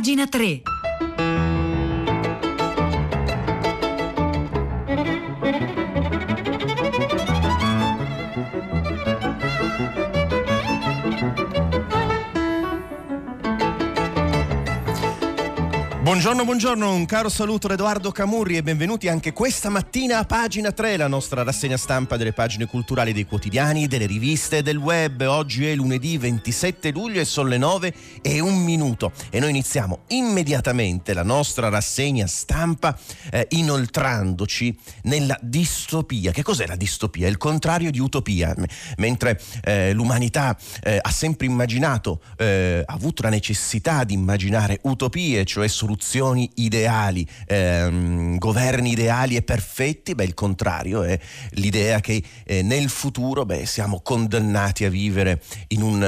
Pagina 3. Buongiorno, buongiorno, un caro saluto da Edoardo Camurri e benvenuti anche questa mattina a pagina 3, la nostra rassegna stampa delle pagine culturali dei quotidiani, delle riviste e del web. Oggi è lunedì 27 luglio e sono le 9 e un minuto e noi iniziamo immediatamente la nostra rassegna stampa eh, inoltrandoci nella distopia. Che cos'è la distopia? È il contrario di utopia. mentre eh, l'umanità eh, ha sempre immaginato, eh, ha avuto la necessità di immaginare utopie, cioè soluzioni soluzioni ideali, ehm, governi ideali e perfetti, beh il contrario è l'idea che eh, nel futuro beh, siamo condannati a vivere in un,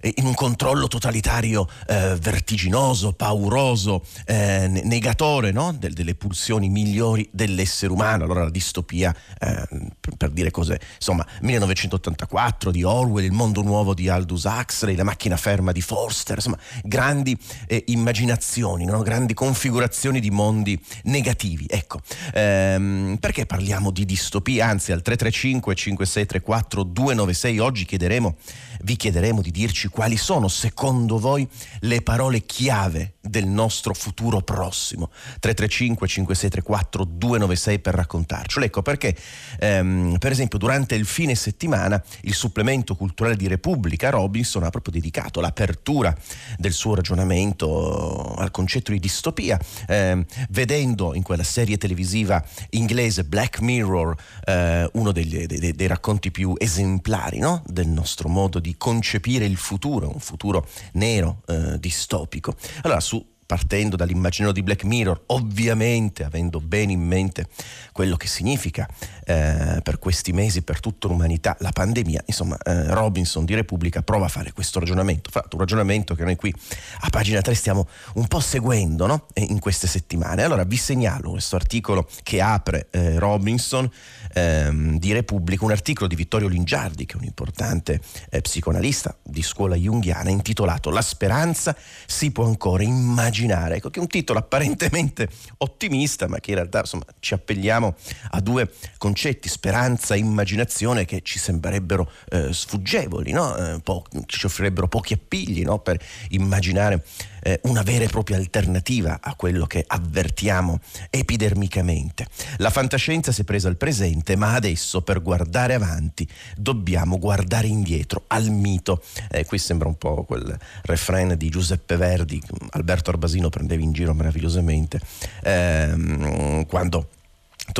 eh, in un controllo totalitario eh, vertiginoso, pauroso, eh, negatore no? Del, delle pulsioni migliori dell'essere umano. Allora la distopia, eh, per, dire cos'è, insomma 1984 di Orwell, il mondo nuovo di Aldous Huxley, la macchina ferma di Forster, insomma grandi eh, immaginazioni, no? grandi configurazioni di mondi negativi. Ecco, ehm, perché parliamo di distopia? Anzi, al 335 5634 296 oggi chiederemo, vi chiederemo di dirci quali sono secondo voi le parole chiave del nostro futuro prossimo. 335 5634 296 per raccontarcelo. Ecco perché, ehm, per esempio, durante il fine settimana il supplemento culturale di Repubblica Robinson ha proprio dedicato l'apertura del suo ragionamento al concetto di distopia distopia, eh, vedendo in quella serie televisiva inglese Black Mirror eh, uno degli, dei, dei, racconti più esemplari no? del nostro modo di concepire il futuro, un futuro nero, eh, distopico. Allora, su partendo dall'immaginario di Black Mirror, ovviamente avendo bene in mente quello che significa eh, per questi mesi, per tutta l'umanità, la pandemia, insomma eh, Robinson di Repubblica prova a fare questo ragionamento, fatto un ragionamento che noi qui a pagina 3 stiamo un po' seguendo no? in queste settimane. Allora vi segnalo questo articolo che apre eh, Robinson ehm, di Repubblica, un articolo di Vittorio Lingiardi, che è un importante eh, psicoanalista di scuola junghiana, intitolato La speranza si può ancora immaginare immaginare, ecco, che è un titolo apparentemente ottimista, ma che in realtà insomma, ci appelliamo a due concetti, speranza e immaginazione, che ci sembrerebbero eh, sfuggevoli, no? eh, po- ci offrirebbero pochi appigli no? per immaginare eh, una vera e propria alternativa a quello che avvertiamo epidermicamente. La fantascienza si è presa al presente, ma adesso per guardare avanti dobbiamo guardare indietro al mito. Eh, qui sembra un po' quel refrain di Giuseppe Verdi, Alberto Arbasino prendeva in giro meravigliosamente, ehm, quando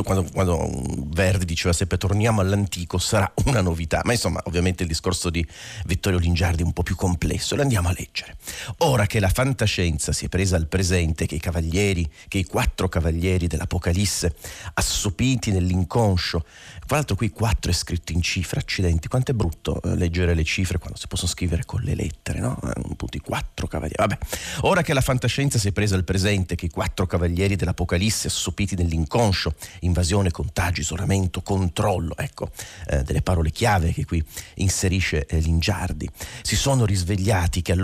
quando, quando, Verdi diceva sempre torniamo all'antico sarà una novità, ma insomma ovviamente il discorso di Vittorio Lingiardi è un po' più complesso, lo andiamo a leggere. Ora che la fantascienza si è presa al presente, che i cavalieri, che i quattro cavalieri dell'Apocalisse, assopiti nell'inconscio, tra l'altro qui 4 è scritto in cifre, accidenti, quanto è brutto eh, leggere le cifre quando si possono scrivere con le lettere, no? Appunto i quattro cavalieri. Vabbè, ora che la fantascienza si è presa al presente, che i quattro cavalieri dell'Apocalisse assopiti nell'inconscio, invasione, contagio, isolamento, controllo, ecco, eh, delle parole chiave che qui inserisce eh, Lingiardi, si sono risvegliati che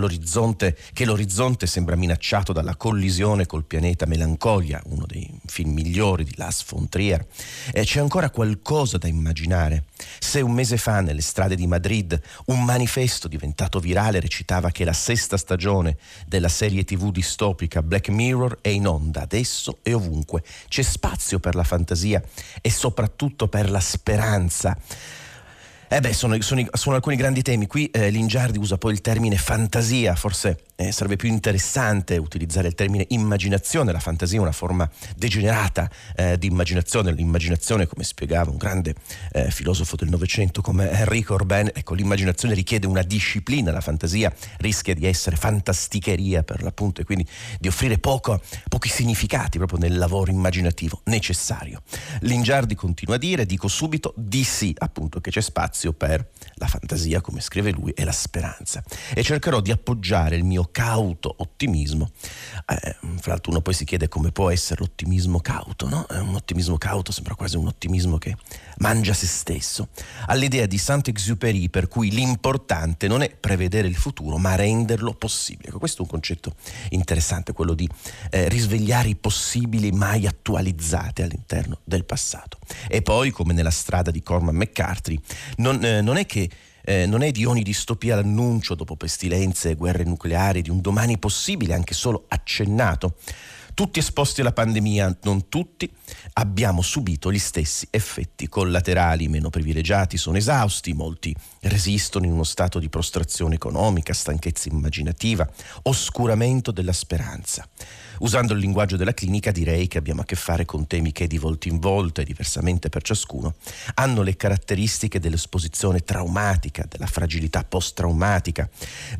che l'orizzonte sembra minacciato dalla collisione col pianeta Melancolia, uno dei film migliori di Lars von Trier, e c'è ancora qualcosa da immaginare. Se un mese fa nelle strade di Madrid un manifesto diventato virale recitava che la sesta stagione della serie tv distopica Black Mirror è in onda adesso e ovunque, c'è spazio per la fantasia e soprattutto per la speranza. Eh beh, sono, sono, sono alcuni grandi temi. Qui eh, Lingiardi usa poi il termine fantasia, forse eh, sarebbe più interessante utilizzare il termine immaginazione, la fantasia è una forma degenerata eh, di immaginazione, l'immaginazione come spiegava un grande eh, filosofo del Novecento come Enrico Orben, ecco l'immaginazione richiede una disciplina, la fantasia rischia di essere fantasticheria per l'appunto e quindi di offrire poco, pochi significati proprio nel lavoro immaginativo necessario. Lingiardi continua a dire, dico subito di sì appunto che c'è spazio per la fantasia come scrive lui e la speranza. E cercherò di appoggiare il mio cauto ottimismo. Eh, fra l'altro uno poi si chiede come può essere l'ottimismo cauto, no? È un ottimismo cauto sembra quasi un ottimismo che mangia se stesso. All'idea di Saint-Exupéry per cui l'importante non è prevedere il futuro ma renderlo possibile. Ecco, questo è un concetto interessante, quello di eh, risvegliare i possibili mai attualizzati all'interno del passato. E poi, come nella strada di Corman McCarthy, non, eh, non è che eh, non è di ogni distopia l'annuncio dopo pestilenze e guerre nucleari di un domani possibile, anche solo accennato. Tutti esposti alla pandemia, non tutti, abbiamo subito gli stessi effetti collaterali. Meno privilegiati sono esausti, molti resistono in uno stato di prostrazione economica, stanchezza immaginativa, oscuramento della speranza. Usando il linguaggio della clinica direi che abbiamo a che fare con temi che di volta in volta e diversamente per ciascuno hanno le caratteristiche dell'esposizione traumatica, della fragilità post-traumatica,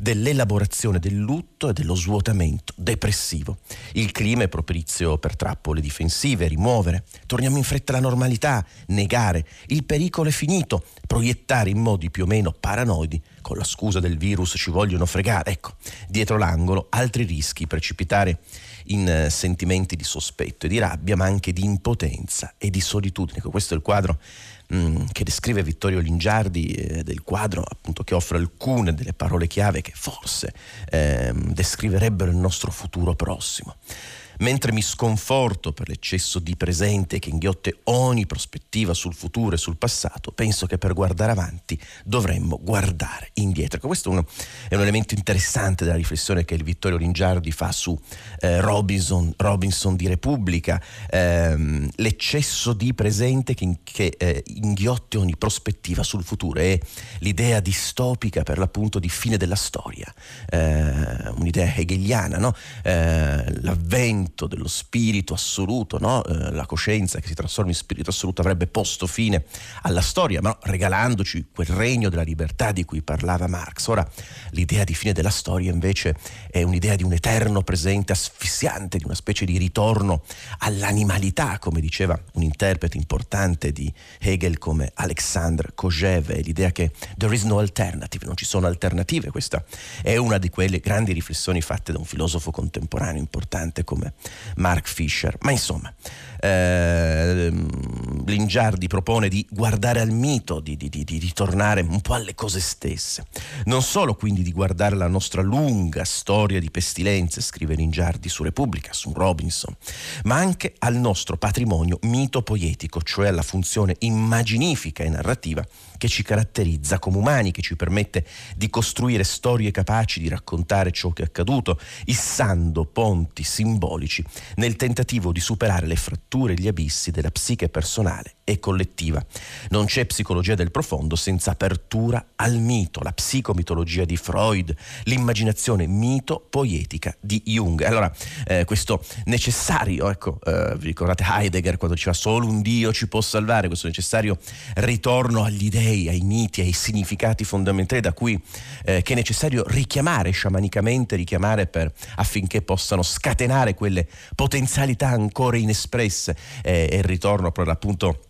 dell'elaborazione del lutto e dello svuotamento depressivo. Il clima è propizio per trappole difensive, rimuovere, torniamo in fretta alla normalità, negare, il pericolo è finito, proiettare in modi più o meno paranoidi. Con la scusa del virus ci vogliono fregare. Ecco, dietro l'angolo altri rischi, precipitare in eh, sentimenti di sospetto e di rabbia, ma anche di impotenza e di solitudine. Ecco, questo è il quadro mm, che descrive Vittorio Lingiardi eh, del quadro appunto che offre alcune delle parole chiave che forse eh, descriverebbero il nostro futuro prossimo mentre mi sconforto per l'eccesso di presente che inghiotte ogni prospettiva sul futuro e sul passato, penso che per guardare avanti dovremmo guardare indietro. Ecco, questo è un, è un elemento interessante della riflessione che il Vittorio Ringiardi fa su eh, Robinson, Robinson, di Repubblica, ehm, l'eccesso di presente che, che eh, inghiotte ogni prospettiva sul futuro e l'idea distopica per l'appunto di fine della storia, eh, un'idea hegeliana, no? Eh, l'avvento momento dello spirito assoluto, no? eh, la coscienza che si trasforma in spirito assoluto avrebbe posto fine alla storia, ma no, regalandoci quel regno della libertà di cui parlava Marx. Ora l'idea di fine della storia invece è un'idea di un eterno presente asfissiante, di una specie di ritorno all'animalità, come diceva un interprete importante di Hegel come Alexandre Kojève, l'idea che there is no alternative, non ci sono alternative. Questa è una di quelle grandi riflessioni fatte da un filosofo contemporaneo importante come Mark Fisher. Ma insomma, eh, Lingiardi propone di guardare al mito, di, di, di, di un po' alle cose stesse. Non solo quindi di guardare la nostra lunga storia di pestilenze, scrive Lingiardi su Repubblica, su Robinson, ma anche al nostro patrimonio mito-poetico, cioè alla funzione immaginifica e narrativa che ci caratterizza come umani, che ci permette di costruire storie capaci di raccontare ciò che è accaduto, issando ponti simbolici nel tentativo di superare le fratture e gli abissi della psiche personale e collettiva. Non c'è psicologia del profondo senza apertura al mito, la psicomitologia di Freud, l'immaginazione mito-poetica di Jung. Allora, eh, questo necessario, ecco, eh, vi ricordate Heidegger quando diceva solo un Dio ci può salvare, questo necessario ritorno agli idei, ai miti, ai significati fondamentali da cui eh, che è necessario richiamare sciamanicamente, richiamare per, affinché possano scatenare quelle potenzialità ancora inespresse eh, e il ritorno per l'appunto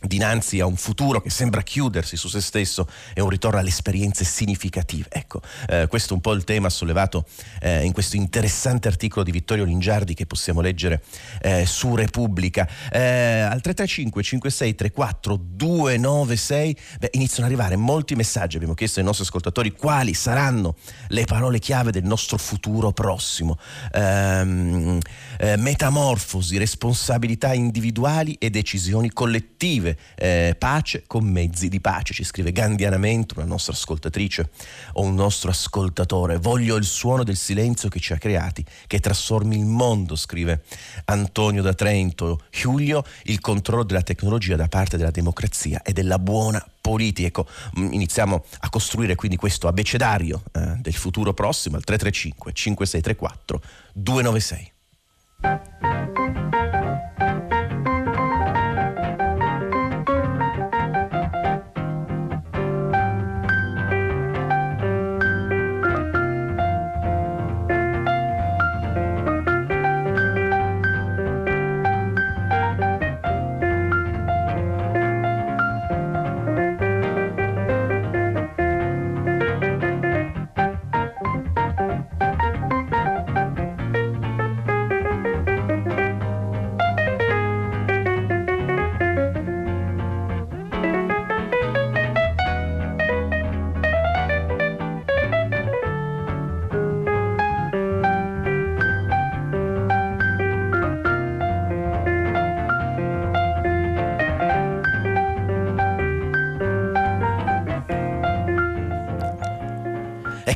dinanzi a un futuro che sembra chiudersi su se stesso e un ritorno alle esperienze significative. Ecco, eh, questo è un po' il tema sollevato eh, in questo interessante articolo di Vittorio Lingiardi che possiamo leggere eh, su Repubblica. Eh, al 335 56 34 296 beh, iniziano ad arrivare molti messaggi, abbiamo chiesto ai nostri ascoltatori quali saranno le parole chiave del nostro futuro prossimo. Ehm, eh, metamorfosi, responsabilità individuali e decisioni collettive scrive eh, pace con mezzi di pace, ci scrive gandianamente una nostra ascoltatrice o un nostro ascoltatore. Voglio il suono del silenzio che ci ha creati, che trasformi il mondo, scrive Antonio da Trento. Giulio, il controllo della tecnologia da parte della democrazia e della buona politica. Ecco, mm, iniziamo a costruire quindi questo abecedario eh, del futuro prossimo al 335 5634 296.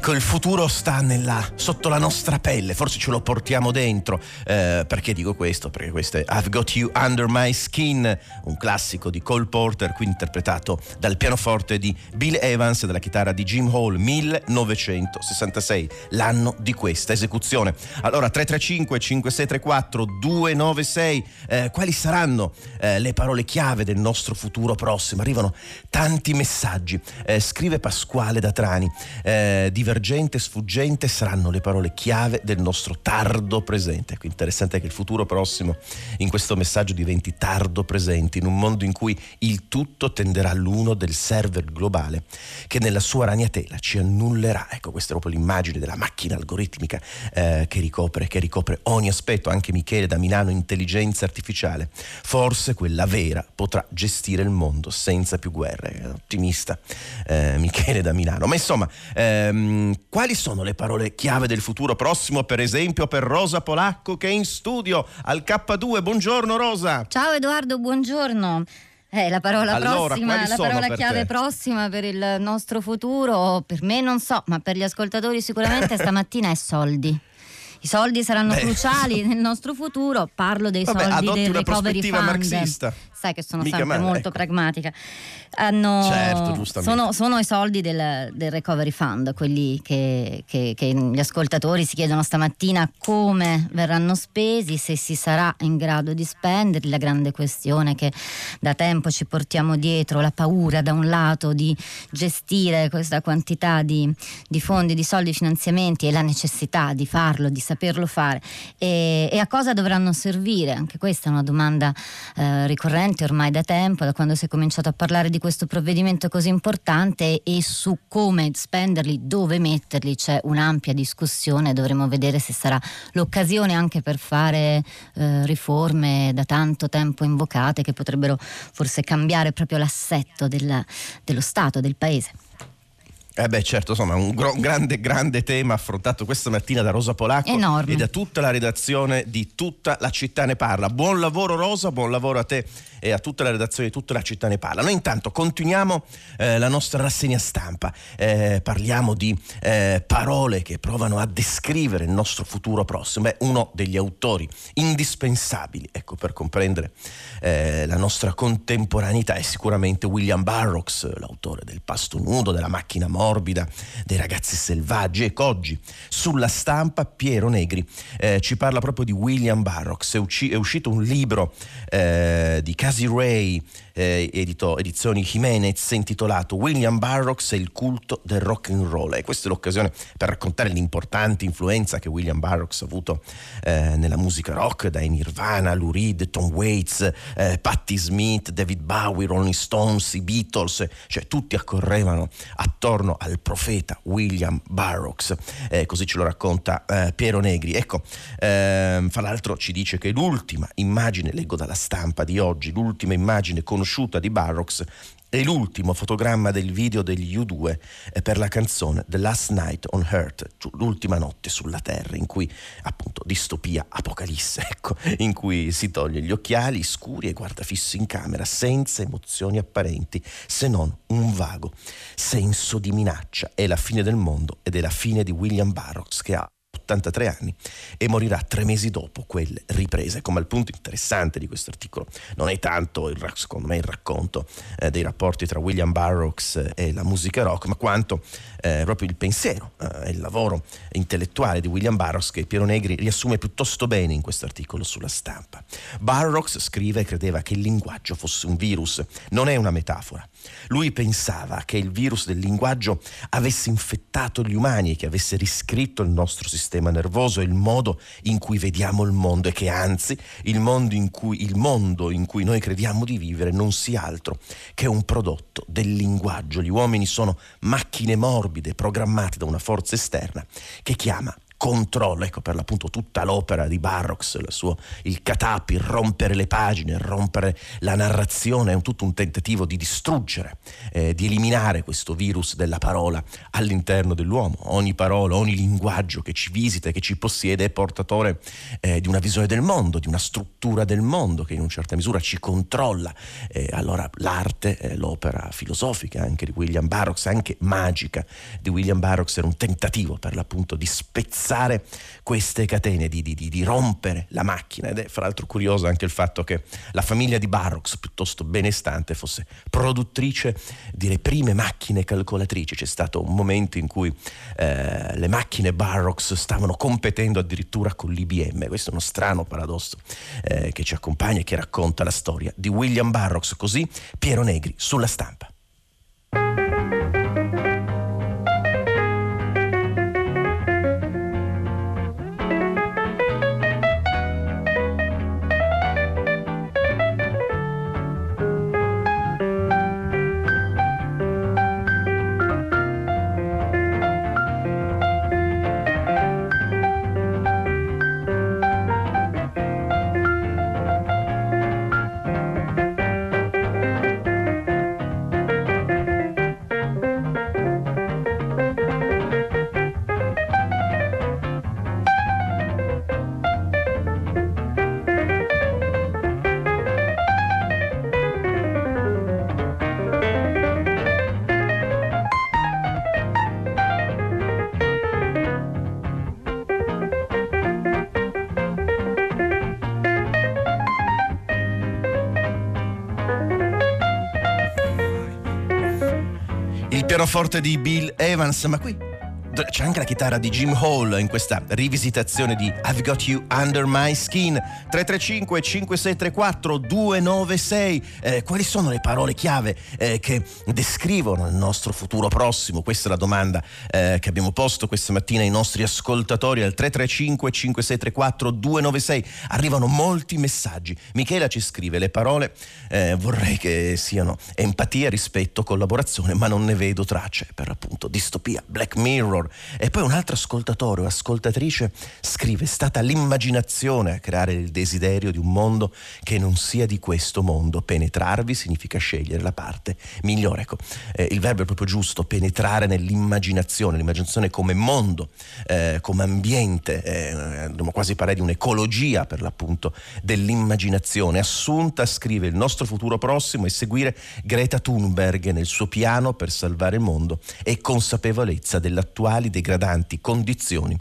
Ecco, il futuro sta nella, sotto la nostra pelle, forse ce lo portiamo dentro. Eh, perché dico questo? Perché questo è I've Got You Under My Skin, un classico di Cole Porter, qui interpretato dal pianoforte di Bill Evans e dalla chitarra di Jim Hall, 1966, l'anno di questa esecuzione. Allora, 335 5634 296, eh, quali saranno eh, le parole chiave del nostro futuro prossimo? Arrivano tanti messaggi. Eh, scrive Pasquale da Trani. Eh, divergente, sfuggente saranno le parole chiave del nostro tardo presente. Ecco, interessante che il futuro prossimo in questo messaggio diventi tardo presente, in un mondo in cui il tutto tenderà all'uno del server globale che nella sua ragnatela ci annullerà. Ecco, questa è proprio l'immagine della macchina algoritmica eh, che, ricopre, che ricopre ogni aspetto, anche Michele da Milano, intelligenza artificiale. Forse quella vera potrà gestire il mondo senza più guerre. Ottimista eh, Michele da Milano. Ma insomma, ehm, quali sono le parole chiave del futuro prossimo, per esempio, per Rosa Polacco che è in studio al K2? Buongiorno Rosa. Ciao Edoardo, buongiorno. Eh, la parola allora, prossima, la parola chiave te? prossima per il nostro futuro, per me non so, ma per gli ascoltatori sicuramente stamattina è soldi. I soldi saranno Beh. cruciali nel nostro futuro, parlo dei Vabbè, soldi del recovery fund. marxista. Sai che sono Mica sempre male, molto ecco. pragmatica hanno, certo, sono, sono, i soldi del, del, recovery fund, quelli che, che, che, gli ascoltatori si chiedono stamattina come verranno spesi, se si sarà in grado di spenderli, la grande questione che da tempo ci portiamo dietro, la paura da un lato di gestire questa quantità di, di fondi, di soldi, di finanziamenti e la necessità di farlo, di saperlo fare. E, e a cosa dovranno servire, anche questa è una domanda eh, ricorrente ormai da tempo, da quando si è cominciato a parlare di questo provvedimento così importante e su come spenderli, dove metterli, c'è un'ampia discussione, dovremo vedere se sarà l'occasione anche per fare eh, riforme da tanto tempo invocate che potrebbero forse cambiare proprio l'assetto della, dello Stato, del Paese. Eh beh certo, insomma un gro- grande grande tema affrontato questa mattina da Rosa Polacco Enorme. e da tutta la redazione di tutta la città ne parla. Buon lavoro Rosa, buon lavoro a te e a tutta la redazione di tutta la città ne parla. Noi intanto continuiamo eh, la nostra rassegna stampa, eh, parliamo di eh, parole che provano a descrivere il nostro futuro prossimo. Beh, uno degli autori indispensabili ecco, per comprendere eh, la nostra contemporaneità è sicuramente William Burroughs, l'autore del Pasto Nudo, della macchina morta morbida dei ragazzi selvaggi. Ecco, oggi sulla stampa Piero Negri eh, ci parla proprio di William Burroughs. È, usci- è uscito un libro eh, di Casey Ray, eh, edito, edizioni Jimenez, intitolato William Burroughs e il culto del rock and roll. E questa è l'occasione per raccontare l'importante influenza che William Burroughs ha avuto eh, nella musica rock, dai Nirvana, Lou Reed, Tom Waits, eh, Patti Smith, David Bowie, Rolling Stones, i Beatles, cioè tutti accorrevano attorno al profeta William Burroughs, eh, così ce lo racconta eh, Piero Negri. Ecco, ehm, fra l'altro ci dice che l'ultima immagine, leggo dalla stampa di oggi, l'ultima immagine conosciuta di Burroughs è l'ultimo fotogramma del video degli U2 per la canzone The Last Night on Earth, l'ultima notte sulla Terra, in cui appunto distopia, apocalisse, ecco, in cui si toglie gli occhiali scuri e guarda fisso in camera senza emozioni apparenti, se non un vago senso di minaccia. È la fine del mondo ed è la fine di William Burroughs che ha 83 anni e morirà tre mesi dopo quelle riprese. Come il punto interessante di questo articolo non è tanto il, secondo me il racconto eh, dei rapporti tra William Burroughs e la musica rock, ma quanto eh, proprio il pensiero e eh, il lavoro intellettuale di William Burroughs che Piero Negri riassume piuttosto bene in questo articolo sulla stampa. Burroughs scrive e credeva che il linguaggio fosse un virus, non è una metafora. Lui pensava che il virus del linguaggio avesse infettato gli umani che avesse riscritto il nostro sistema nervoso e il modo in cui vediamo il mondo e che anzi il mondo in cui, il mondo in cui noi crediamo di vivere non sia altro che un prodotto del linguaggio. Gli uomini sono macchine morbide programmate da una forza esterna che chiama controllo, ecco per l'appunto tutta l'opera di Barrox, il, suo, il catapi, rompere le pagine, rompere la narrazione, è un, tutto un tentativo di distruggere, eh, di eliminare questo virus della parola all'interno dell'uomo. Ogni parola, ogni linguaggio che ci visita, che ci possiede è portatore eh, di una visione del mondo, di una struttura del mondo che in una certa misura ci controlla. Eh, allora l'arte, eh, l'opera filosofica anche di William Barrox, anche magica di William Barrox era un tentativo per l'appunto di spezzare queste catene, di, di, di rompere la macchina ed è fra l'altro curioso anche il fatto che la famiglia di Barrox, piuttosto benestante, fosse produttrice delle prime macchine calcolatrici. C'è stato un momento in cui eh, le macchine Barrox stavano competendo addirittura con l'IBM. Questo è uno strano paradosso eh, che ci accompagna e che racconta la storia di William Barrox, così Piero Negri sulla stampa. Pianoforte di Bill Evans, ma qui c'è anche la chitarra di Jim Hall in questa rivisitazione di I've Got You Under My Skin. 335 5634 296 eh, quali sono le parole chiave eh, che descrivono il nostro futuro prossimo? Questa è la domanda eh, che abbiamo posto questa mattina ai nostri ascoltatori al 335 5634 296 arrivano molti messaggi. Michela ci scrive le parole eh, vorrei che siano empatia rispetto collaborazione ma non ne vedo tracce per appunto distopia Black Mirror Horror. E poi un altro ascoltatore o ascoltatrice scrive: È stata l'immaginazione a creare il desiderio di un mondo che non sia di questo mondo. Penetrarvi significa scegliere la parte migliore. Ecco, eh, il verbo è proprio giusto: penetrare nell'immaginazione, l'immaginazione come mondo, eh, come ambiente. Eh, quasi parlare di un'ecologia per l'appunto dell'immaginazione. Assunta scrive: Il nostro futuro prossimo è seguire Greta Thunberg nel suo piano per salvare il mondo e consapevolezza dell'attuale attuali degradanti condizioni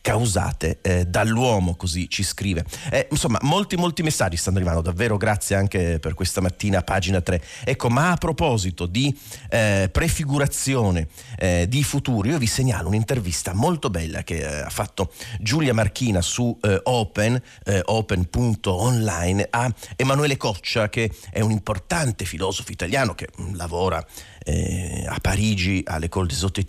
causate eh, dall'uomo, così ci scrive. Eh, insomma, molti molti messaggi stanno arrivando, davvero grazie anche per questa mattina, pagina 3. Ecco, ma a proposito di eh, prefigurazione eh, di futuro, io vi segnalo un'intervista molto bella che eh, ha fatto Giulia Marchina su eh, Open, open.online, a Emanuele Coccia, che è un importante filosofo italiano che mh, mm, lavora eh, a Parigi all'École des Hautes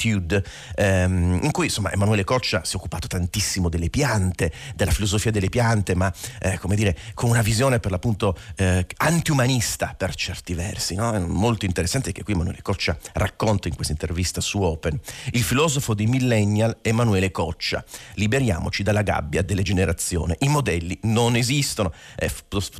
ehm, in cui insomma Emanuele Coccia si è occupato tantissimo delle piante, della filosofia delle piante, ma eh, come dire, con una visione per l'appunto eh, antiumanista per certi versi. No? Molto interessante che qui Emanuele Coccia racconta in questa intervista su Open. Il filosofo di millennial Emanuele Coccia. Liberiamoci dalla gabbia delle generazioni. I modelli non esistono. Eh,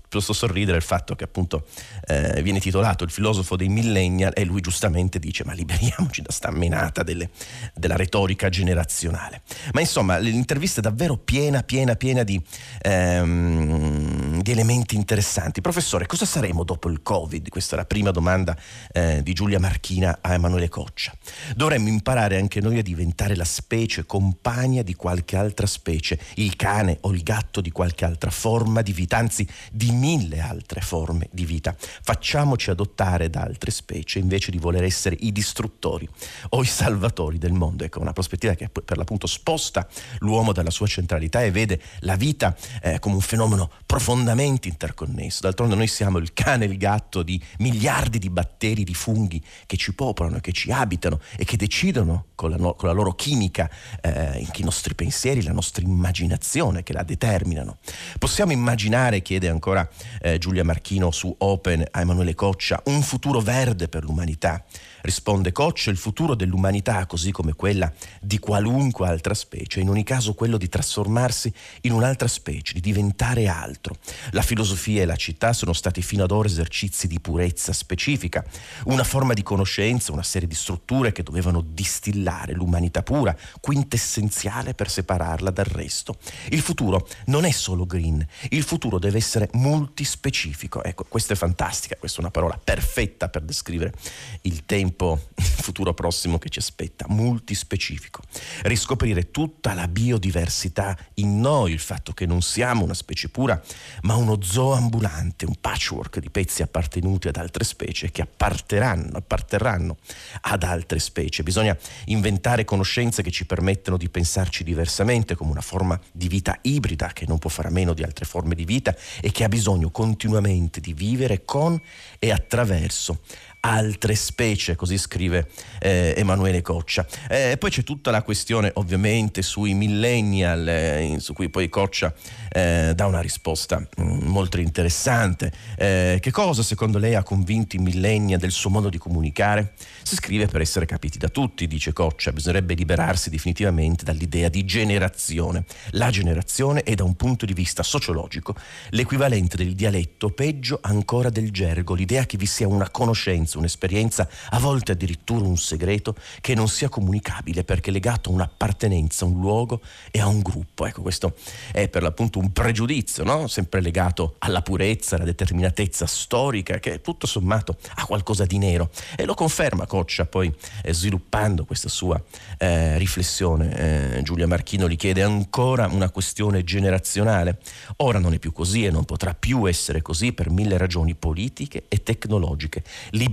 posso sorridere il fatto che appunto eh, viene titolato il filosofo dei millennial e lui giustamente giustamente dice ma liberiamoci da sta menata delle, della retorica generazionale. Ma insomma l'intervista è davvero piena, piena, piena di, ehm, di elementi interessanti. Professore, cosa saremo dopo il Covid? Questa è la prima domanda eh, di Giulia Marchina a Emanuele Coccia. Dovremmo imparare anche noi a diventare la specie compagna di qualche altra specie, il cane o il gatto di qualche altra forma di vita, anzi di mille altre forme di vita. Facciamoci adottare da altre specie invece di voler voler essere i distruttori o i salvatori del mondo. Ecco, una prospettiva che per l'appunto sposta l'uomo dalla sua centralità e vede la vita eh, come un fenomeno profondamente profondamente interconnesso. D'altronde noi siamo il cane e il gatto di miliardi di batteri, di funghi che ci popolano, che ci abitano e che decidono con la, no- con la loro chimica eh, i nostri pensieri, la nostra immaginazione che la determinano. Possiamo immaginare, chiede ancora eh, Giulia Marchino su Open a Emanuele Coccia, un futuro verde per l'umanità? Risponde Koch, il futuro dell'umanità, così come quella di qualunque altra specie, in ogni caso quello di trasformarsi in un'altra specie, di diventare altro. La filosofia e la città sono stati fino ad ora esercizi di purezza specifica, una forma di conoscenza, una serie di strutture che dovevano distillare l'umanità pura, quintessenziale per separarla dal resto. Il futuro non è solo green, il futuro deve essere multispecifico. Ecco, questa è fantastica, questa è una parola perfetta per descrivere il tempo il futuro prossimo che ci aspetta, multispecifico. Riscoprire tutta la biodiversità in noi, il fatto che non siamo una specie pura, ma uno zoo ambulante, un patchwork di pezzi appartenuti ad altre specie che apparterranno, ad altre specie. Bisogna inventare conoscenze che ci permettano di pensarci diversamente come una forma di vita ibrida che non può fare a meno di altre forme di vita e che ha bisogno continuamente di vivere con e attraverso altre specie, così scrive eh, Emanuele Coccia. Eh, poi c'è tutta la questione ovviamente sui millennial, eh, su cui poi Coccia eh, dà una risposta mh, mm, molto interessante. Eh, che cosa secondo lei ha convinto i millennial del suo modo di comunicare? Si scrive per essere capiti da tutti, dice Coccia, bisognerebbe liberarsi definitivamente dall'idea di generazione. La generazione è da un punto di vista sociologico l'equivalente del dialetto, peggio ancora del gergo, l'idea che vi sia una conoscenza, un'esperienza, a volte addirittura un segreto che non sia comunicabile perché legato a un'appartenenza, a un luogo e a un gruppo. Ecco, questo è per l'appunto un pregiudizio, no? sempre legato alla purezza, alla determinatezza storica, che tutto sommato ha qualcosa di nero. E lo conferma Coccia poi eh, sviluppando questa sua eh, riflessione. Eh, Giulia Marchino gli chiede ancora una questione generazionale. Ora non è più così e non potrà più essere così per mille ragioni politiche e tecnologiche.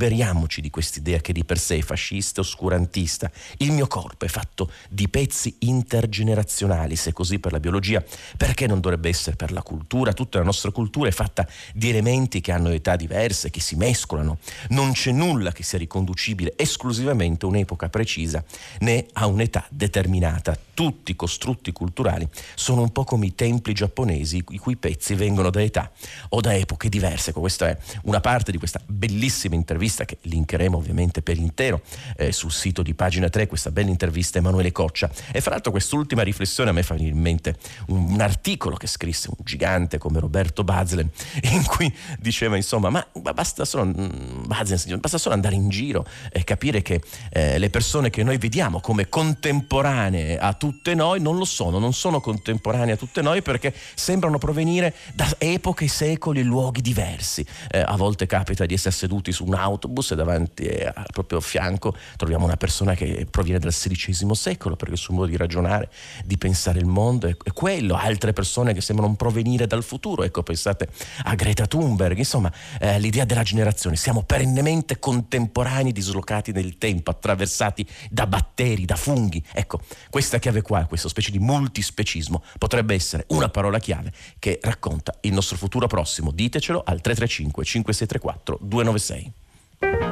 Liberiamoci di quest'idea che di per sé è fascista, oscurantista. Il mio corpo è fatto di pezzi intergenerazionali, se così per la biologia, perché non dovrebbe essere per la cultura? Tutta la nostra cultura è fatta di elementi che hanno età diverse, che si mescolano. Non c'è nulla che sia riconducibile esclusivamente a un'epoca precisa né a un'età determinata. Tutti i costrutti culturali sono un po' come i templi giapponesi, i cui pezzi vengono da età o da epoche diverse. Ecco, questa è una parte di questa bellissima intervista che linkeremo ovviamente per intero eh, sul sito di pagina 3, questa bella intervista a Emanuele Coccia. E fra l'altro quest'ultima riflessione a me fa venire in mente un, articolo che scrisse un gigante come Roberto Bazlen in cui diceva insomma ma basta solo, mm, Bazlen, basta solo andare in giro e capire che eh, le persone che noi vediamo come contemporanee a tutte noi non lo sono, non sono contemporanee a tutte noi perché sembrano provenire da epoche, secoli luoghi diversi. Eh, a volte capita di essere seduti su un autobus e davanti eh, al proprio fianco troviamo una persona che proviene dal XVI secolo perché il suo modo di ragionare, di pensare il mondo è, è quello, altre persone che sembrano provenire dal futuro, ecco pensate a Greta Thunberg, insomma eh, l'idea della generazione, siamo perennemente contemporanei dislocati nel tempo, attraversati da batteri, da funghi, ecco questa chiave qua, questa specie di multispecismo potrebbe essere una parola chiave che racconta il nostro futuro prossimo, ditecelo al 335 5634 296.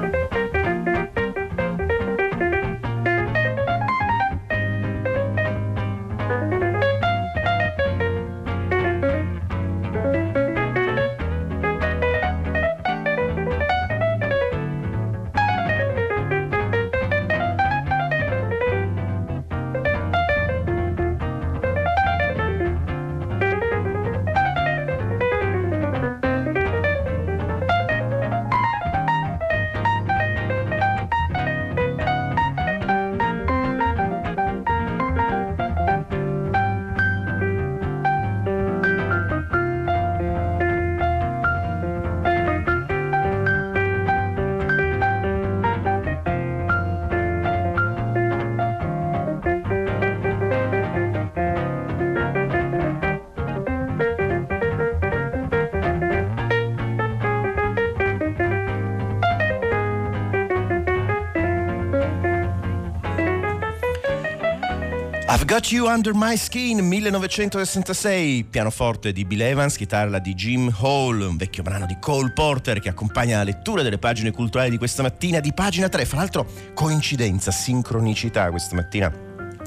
Got You Under My Skin 1966, pianoforte di Bill Evans, chitarra di Jim Hall, un vecchio brano di Cole Porter che accompagna la lettura delle pagine culturali di questa mattina di pagina 3. Fra l'altro coincidenza, sincronicità questa mattina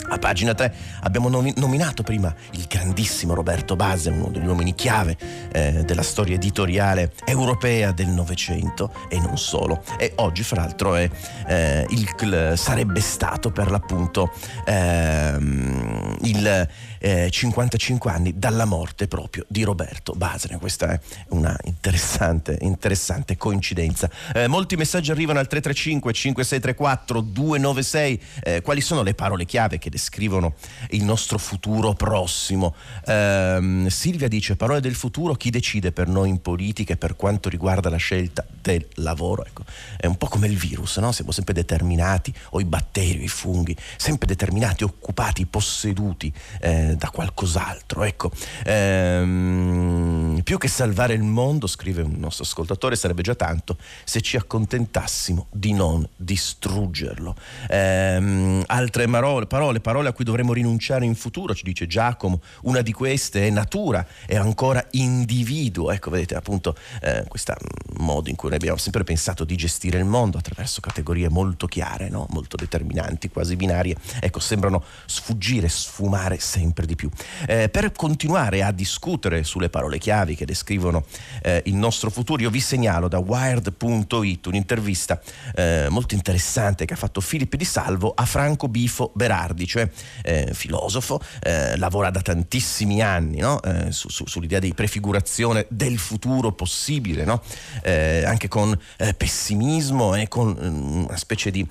a pagina 3 abbiamo nominato prima il grandissimo Roberto Base, uno degli uomini chiave eh, della storia editoriale europea del Novecento e non solo. E oggi, fra l'altro, è, eh, il, sarebbe stato per l'appunto ehm, il eh, 55 anni dalla morte proprio di Roberto Basene. Questa è una interessante, interessante coincidenza. Eh, molti messaggi arrivano al 335 5634 296. Eh, quali sono le parole chiave che descrivono il nostro futuro prossimo? Ehm, Silvia dice parole del futuro, chi decide per noi in politica e per quanto riguarda la scelta del lavoro? Ecco, è un po' come il virus, no? siamo sempre determinati, o i batteri, i funghi, sempre determinati, occupati, posseduti. Eh, da qualcos'altro. Ecco, ehm, più che salvare il mondo, scrive un nostro ascoltatore, sarebbe già tanto se ci accontentassimo di non distruggerlo. Ehm, altre parole, parole, parole a cui dovremmo rinunciare in futuro, ci dice Giacomo, una di queste è natura, è ancora individuo. Ecco, vedete appunto eh, questo modo in cui noi abbiamo sempre pensato di gestire il mondo attraverso categorie molto chiare, no? molto determinanti, quasi binarie. Ecco, sembrano sfuggire, sfumare sempre sempre di più. Eh, per continuare a discutere sulle parole chiavi che descrivono eh, il nostro futuro, io vi segnalo da wired.it un'intervista eh, molto interessante che ha fatto Filippo Di Salvo a Franco Bifo Berardi, cioè eh, filosofo, eh, lavora da tantissimi anni no? Eh, su, su, sull'idea di prefigurazione del futuro possibile, no? anche con pessimismo e con mm, una specie di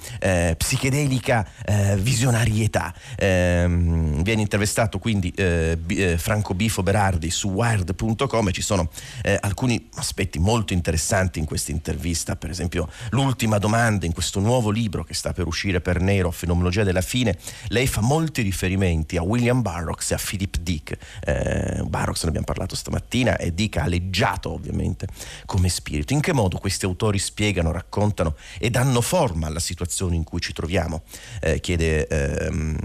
psichedelica visionarietà. Ehm, viene intervistato citato quindi eh, eh, Franco Bifo Berardi su wired.com e ci sono eh, alcuni aspetti molto interessanti in questa intervista, per esempio l'ultima domanda in questo nuovo libro che sta per uscire per Nero, Fenomenologia della fine, lei fa molti riferimenti a William Burroughs e a Philip Dick. Eh, Burroughs ne abbiamo parlato stamattina e Dick ha aleggiato ovviamente come spirito. In che modo questi autori spiegano, raccontano e danno forma alla situazione in cui ci troviamo? Eh, chiede ehm,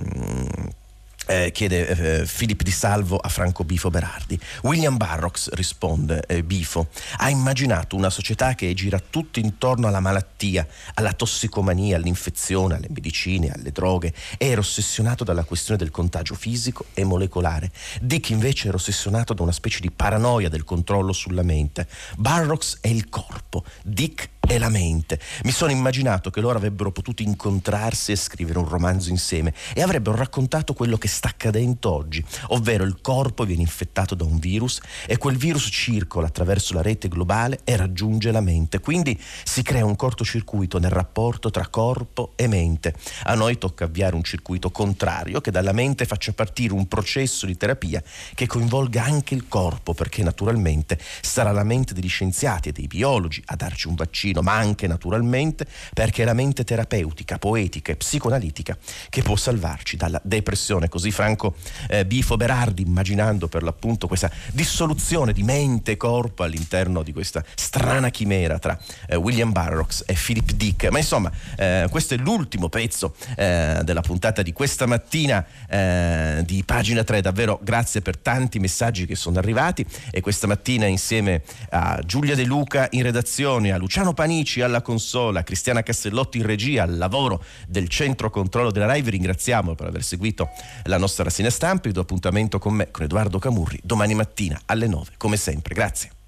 eh, chiede eh, Filippo Di Salvo a Franco Bifo Berardi. William Barrocks risponde eh, Bifo, ha immaginato una società che gira tutto intorno alla malattia, alla tossicomania, all'infezione, alle medicine, alle droghe. Era ossessionato dalla questione del contagio fisico e molecolare. Dick invece era ossessionato da una specie di paranoia del controllo sulla mente. Barrocks è il corpo, Dick e la mente. Mi sono immaginato che loro avrebbero potuto incontrarsi e scrivere un romanzo insieme e avrebbero raccontato quello che sta accadendo oggi, ovvero il corpo viene infettato da un virus e quel virus circola attraverso la rete globale e raggiunge la mente. Quindi si crea un cortocircuito nel rapporto tra corpo e mente. A noi tocca avviare un circuito contrario che dalla mente faccia partire un processo di terapia che coinvolga anche il corpo, perché naturalmente sarà la mente degli scienziati e dei biologi a darci un vaccino ma anche naturalmente perché è la mente terapeutica, poetica e psicoanalitica che può salvarci dalla depressione. Così Franco eh, Bifo Berardi, immaginando per l'appunto questa dissoluzione di mente e corpo all'interno di questa strana chimera tra eh, William Burroughs e Philip Dick. Ma insomma, eh, questo è l'ultimo pezzo eh, della puntata di questa mattina eh, di pagina 3. Davvero grazie per tanti messaggi che sono arrivati e questa mattina insieme a Giulia De Luca in redazione, a Luciano Panici alla consola, Cristiana Castellotti in regia, al lavoro del centro controllo della RAI. Vi ringraziamo per aver seguito la nostra rassegna stampa. Vi do appuntamento con me, con Edoardo Camurri, domani mattina alle 9, come sempre. Grazie.